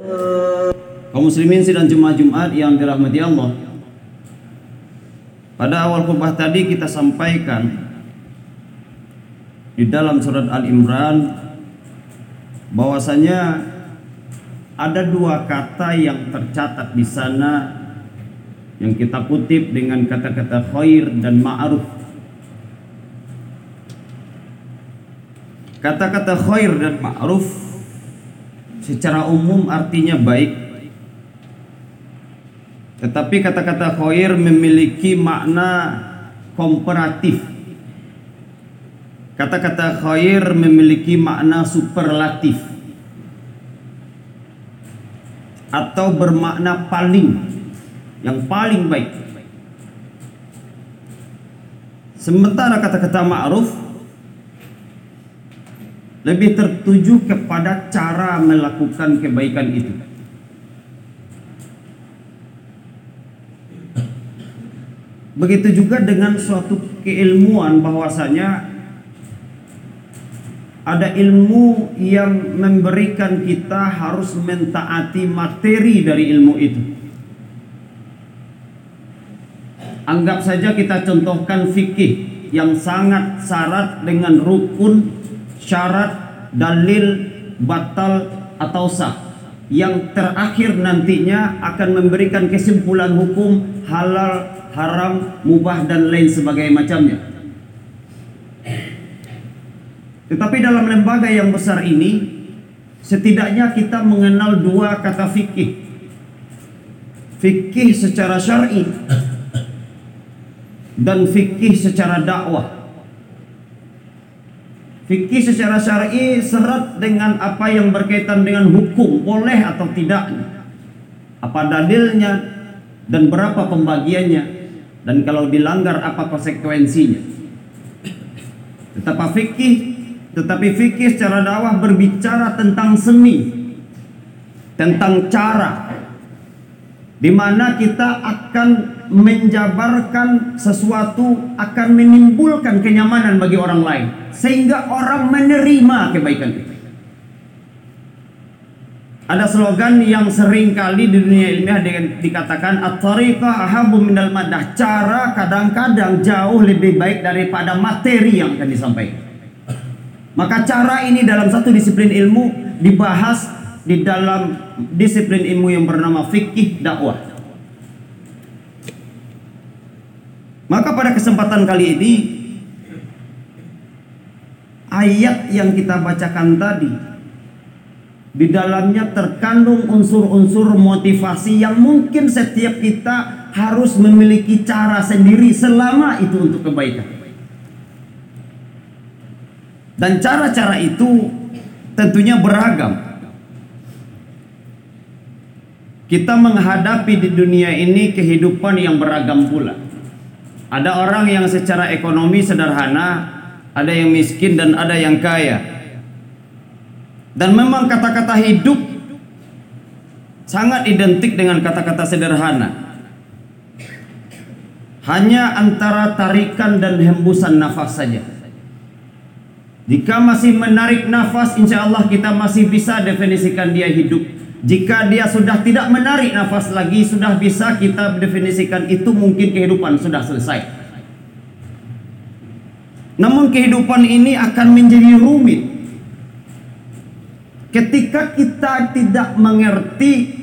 kaum muslimin sidang Jumat Jumat yang dirahmati Allah. Pada awal khutbah tadi kita sampaikan di dalam surat Al-Imran bahwasanya ada dua kata yang tercatat di sana yang kita kutip dengan kata-kata khair dan ma'ruf. Kata-kata khair dan ma'ruf secara umum artinya baik. Tetapi kata-kata khair memiliki makna komparatif. Kata-kata khair memiliki makna superlatif atau bermakna paling yang paling baik. Sementara kata-kata ma'ruf lebih tertuju kepada cara melakukan kebaikan itu. Begitu juga dengan suatu keilmuan bahwasanya ada ilmu yang memberikan kita harus mentaati materi dari ilmu itu. Anggap saja kita contohkan fikih yang sangat syarat dengan rukun, syarat, dalil, batal atau sah. Yang terakhir nantinya akan memberikan kesimpulan hukum halal, haram, mubah dan lain sebagainya macamnya. Tetapi dalam lembaga yang besar ini setidaknya kita mengenal dua kata fikih. Fikih secara syar'i dan fikih secara dakwah. Fikih secara syar'i serat dengan apa yang berkaitan dengan hukum, boleh atau tidak. Apa dalilnya dan berapa pembagiannya dan kalau dilanggar apa konsekuensinya. Tetapi fikih tetapi fikih secara dakwah berbicara tentang seni, tentang cara di mana kita akan menjabarkan sesuatu akan menimbulkan kenyamanan bagi orang lain sehingga orang menerima kebaikan itu. Ada slogan yang sering kali di dunia ilmiah dikatakan at-tariqah ahabu minal madah. Cara kadang-kadang jauh lebih baik daripada materi yang akan disampaikan. Maka cara ini dalam satu disiplin ilmu dibahas di dalam disiplin ilmu yang bernama fikih dakwah. Maka pada kesempatan kali ini ayat yang kita bacakan tadi di dalamnya terkandung unsur-unsur motivasi yang mungkin setiap kita harus memiliki cara sendiri selama itu untuk kebaikan. Dan cara-cara itu tentunya beragam. Kita menghadapi di dunia ini kehidupan yang beragam pula. Ada orang yang secara ekonomi sederhana, ada yang miskin dan ada yang kaya. Dan memang kata-kata hidup sangat identik dengan kata-kata sederhana. Hanya antara tarikan dan hembusan nafas saja. Jika masih menarik nafas, insya Allah kita masih bisa definisikan dia hidup. Jika dia sudah tidak menarik nafas lagi, sudah bisa kita definisikan itu mungkin kehidupan sudah selesai. Namun kehidupan ini akan menjadi rumit ketika kita tidak mengerti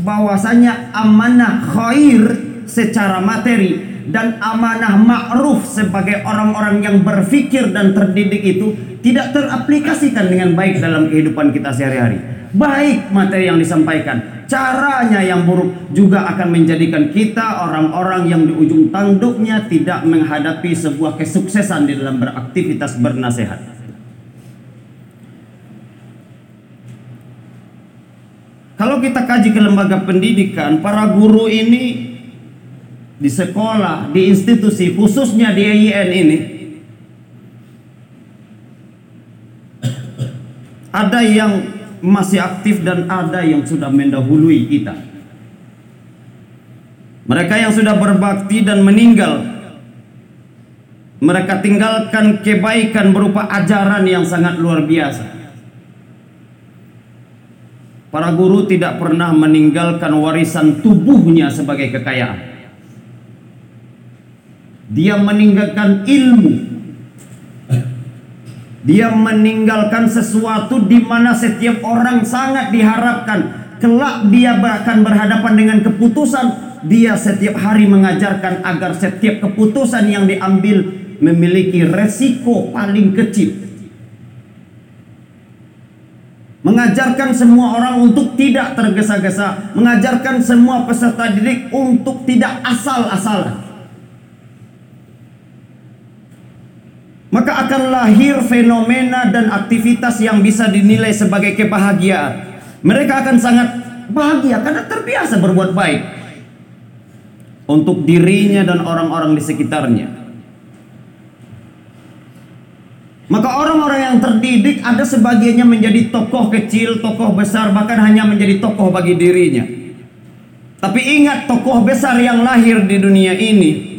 bahwasanya amanah khair secara materi dan amanah ma'ruf sebagai orang-orang yang berfikir dan terdidik itu tidak teraplikasikan dengan baik dalam kehidupan kita sehari-hari. Baik materi yang disampaikan, caranya yang buruk juga akan menjadikan kita orang-orang yang di ujung tanduknya tidak menghadapi sebuah kesuksesan di dalam beraktivitas bernasehat. Kalau kita kaji ke lembaga pendidikan, para guru ini di sekolah, di institusi, khususnya di IIN ini, ada yang masih aktif dan ada yang sudah mendahului kita. Mereka yang sudah berbakti dan meninggal, mereka tinggalkan kebaikan berupa ajaran yang sangat luar biasa. Para guru tidak pernah meninggalkan warisan tubuhnya sebagai kekayaan. Dia meninggalkan ilmu. Dia meninggalkan sesuatu di mana setiap orang sangat diharapkan kelak dia akan berhadapan dengan keputusan. Dia setiap hari mengajarkan agar setiap keputusan yang diambil memiliki resiko paling kecil. Mengajarkan semua orang untuk tidak tergesa-gesa, mengajarkan semua peserta didik untuk tidak asal-asalan. Maka akan lahir fenomena dan aktivitas yang bisa dinilai sebagai kebahagiaan. Mereka akan sangat bahagia karena terbiasa berbuat baik untuk dirinya dan orang-orang di sekitarnya. Maka orang-orang yang terdidik ada sebagiannya menjadi tokoh kecil, tokoh besar, bahkan hanya menjadi tokoh bagi dirinya. Tapi ingat tokoh besar yang lahir di dunia ini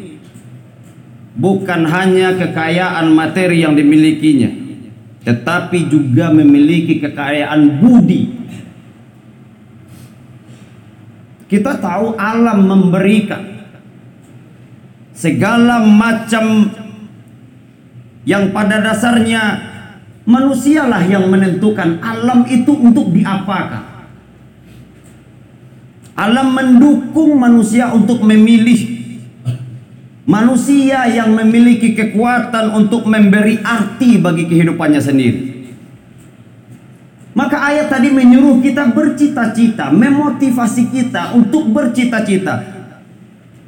bukan hanya kekayaan materi yang dimilikinya, tetapi juga memiliki kekayaan budi. Kita tahu alam memberikan segala macam yang pada dasarnya manusialah yang menentukan alam itu untuk diapakan. Alam mendukung manusia untuk memilih. Manusia yang memiliki kekuatan untuk memberi arti bagi kehidupannya sendiri. Maka ayat tadi menyuruh kita bercita-cita, memotivasi kita untuk bercita-cita.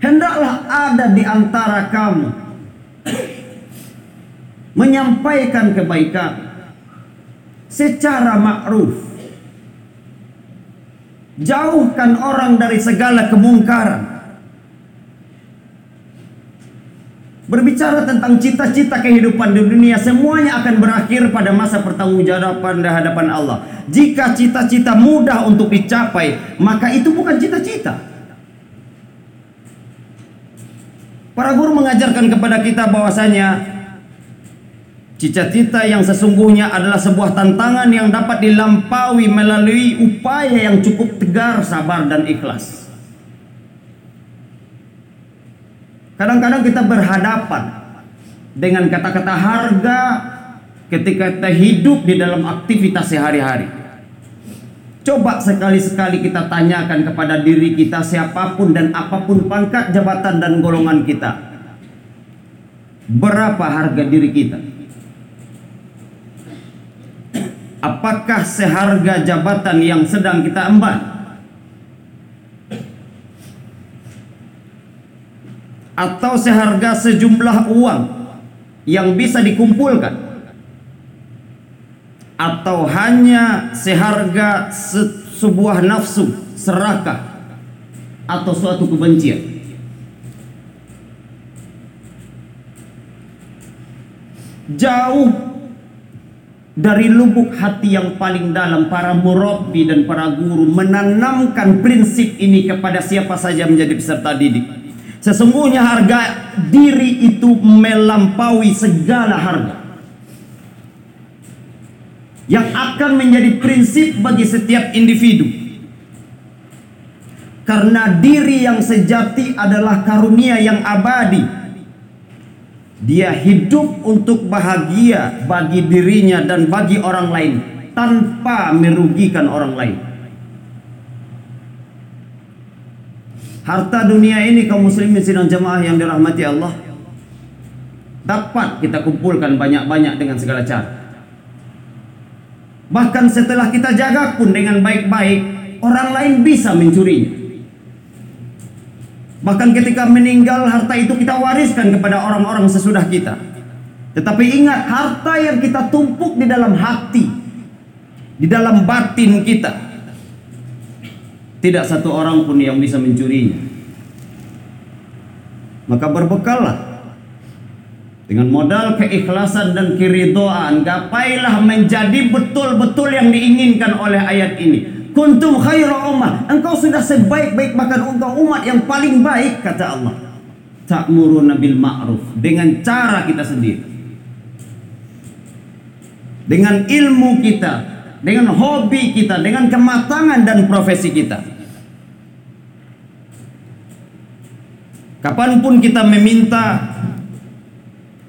Hendaklah ada di antara kamu menyampaikan kebaikan secara makruf. Jauhkan orang dari segala kemungkaran. Berbicara tentang cita-cita kehidupan di dunia semuanya akan berakhir pada masa pertanggungjawaban di hadapan Allah. Jika cita-cita mudah untuk dicapai, maka itu bukan cita-cita. Para guru mengajarkan kepada kita bahwasanya Cita-cita yang sesungguhnya adalah sebuah tantangan yang dapat dilampaui melalui upaya yang cukup tegar, sabar, dan ikhlas. Kadang-kadang kita berhadapan dengan kata-kata harga ketika kita hidup di dalam aktivitas sehari-hari. Coba sekali-sekali kita tanyakan kepada diri kita siapa pun dan apa pun pangkat jabatan dan golongan kita. Berapa harga diri kita? Apakah seharga jabatan yang sedang kita emban? Atau seharga sejumlah uang yang bisa dikumpulkan? Atau hanya seharga se sebuah nafsu, serakah, atau suatu kebencian? Jauh dari lubuk hati yang paling dalam para murabbi dan para guru menanamkan prinsip ini kepada siapa saja menjadi peserta didik. Sesungguhnya harga diri itu melampaui segala harga. Yang akan menjadi prinsip bagi setiap individu. Karena diri yang sejati adalah karunia yang abadi dia hidup untuk bahagia bagi dirinya dan bagi orang lain tanpa merugikan orang lain. Harta dunia ini kaum muslimin sidang jemaah yang dirahmati Allah dapat kita kumpulkan banyak-banyak dengan segala cara. Bahkan setelah kita jaga pun dengan baik-baik, orang lain bisa mencurinya. Bahkan ketika meninggal harta itu kita wariskan kepada orang-orang sesudah kita. Tetapi ingat harta yang kita tumpuk di dalam hati, di dalam batin kita. Tidak satu orang pun yang bisa mencurinya. Maka berbekallah dengan modal keikhlasan dan keridoan, gapailah menjadi betul-betul yang diinginkan oleh ayat ini. Kuntum khaira ummah. Engkau sudah sebaik-baik bahkan engkau umat yang paling baik kata Allah. Ta'muruna bil ma'ruf. Dengan cara kita sendiri. Dengan ilmu kita dengan hobi kita, dengan kematangan dan profesi kita. Kapan pun kita meminta,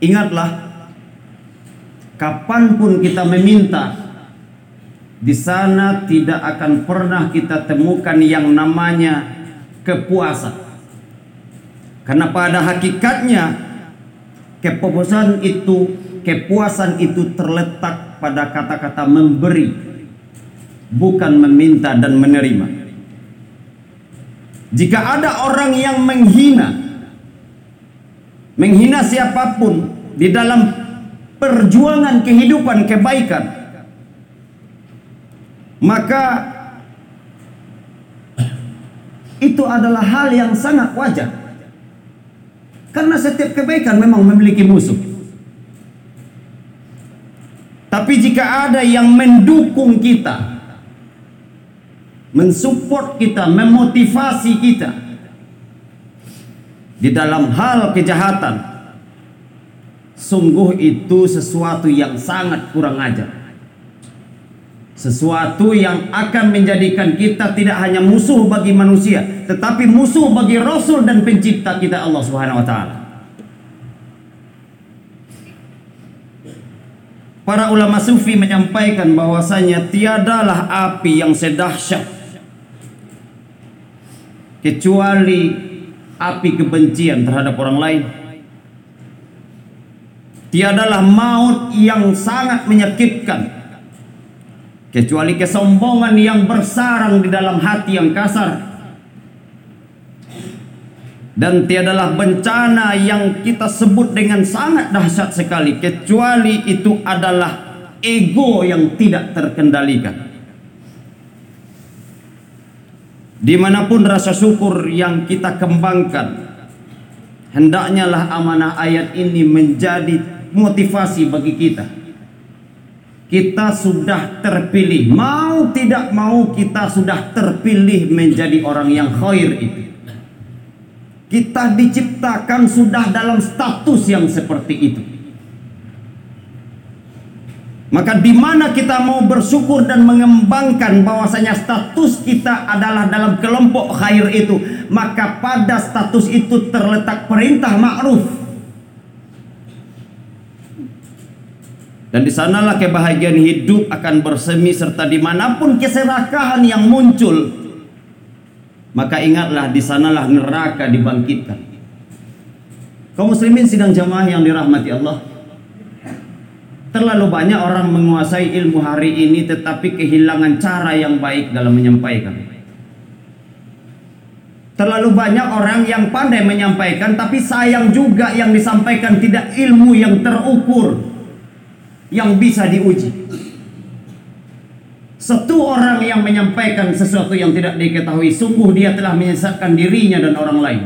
ingatlah, kapan pun kita meminta, di sana tidak akan pernah kita temukan yang namanya kepuasan. Karena pada hakikatnya kepuasan itu kepuasan itu terletak pada kata-kata memberi bukan meminta dan menerima. Jika ada orang yang menghina menghina siapa pun di dalam perjuangan kehidupan kebaikan maka itu adalah hal yang sangat wajar karena setiap kebaikan memang memiliki musuh tapi jika ada yang mendukung kita mensupport kita memotivasi kita di dalam hal kejahatan sungguh itu sesuatu yang sangat kurang ajar. Sesuatu yang akan menjadikan kita tidak hanya musuh bagi manusia tetapi musuh bagi rasul dan pencipta kita Allah Subhanahu wa taala Para ulama sufi menyampaikan bahwasanya tiadalah api yang sedahsyat kecuali api kebencian terhadap orang lain. Tiadalah maut yang sangat menyakitkan kecuali kesombongan yang bersarang di dalam hati yang kasar. Dan tiadalah bencana yang kita sebut dengan sangat dahsyat sekali kecuali itu adalah ego yang tidak terkendalikan. Di mana pun rasa syukur yang kita kembangkan Hendaknya lah amanah ayat ini menjadi motivasi bagi kita Kita sudah terpilih Mau tidak mau kita sudah terpilih menjadi orang yang khair itu Kita diciptakan sudah dalam status yang seperti itu maka di mana kita mau bersyukur dan mengembangkan bahwasanya status kita adalah dalam kelompok khair itu, maka pada status itu terletak perintah ma'ruf. Dan di sanalah kebahagiaan hidup akan bersemi serta di mana pun keserakahan yang muncul, maka ingatlah di sanalah neraka dibangkitkan. Kaum muslimin sidang jamaah yang dirahmati Allah. Terlalu banyak orang menguasai ilmu hari ini tetapi kehilangan cara yang baik dalam menyampaikan. Terlalu banyak orang yang pandai menyampaikan tapi sayang juga yang disampaikan tidak ilmu yang terukur yang bisa diuji. Satu orang yang menyampaikan sesuatu yang tidak diketahui sungguh dia telah menyesatkan dirinya dan orang lain.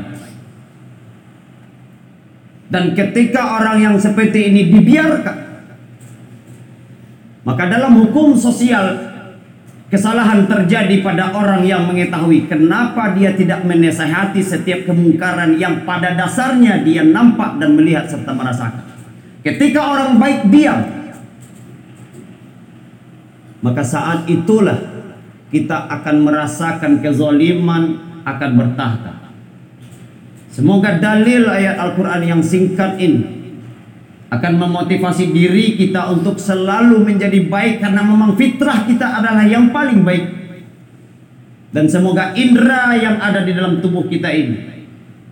Dan ketika orang yang seperti ini dibiarkan maka dalam hukum sosial kesalahan terjadi pada orang yang mengetahui kenapa dia tidak menasehati setiap kemungkaran yang pada dasarnya dia nampak dan melihat serta merasakan. Ketika orang baik diam, maka saat itulah kita akan merasakan kezaliman akan bertahta. Semoga dalil ayat Al-Quran yang singkat ini akan memotivasi diri kita untuk selalu menjadi baik karena memang fitrah kita adalah yang paling baik. Dan semoga indera yang ada di dalam tubuh kita ini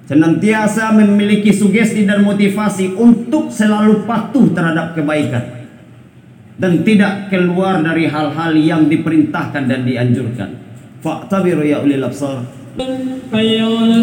senantiasa memiliki sugesti dan motivasi untuk selalu patuh terhadap kebaikan dan tidak keluar dari hal-hal yang diperintahkan dan dianjurkan. Fa'tabiru ya ulil absar.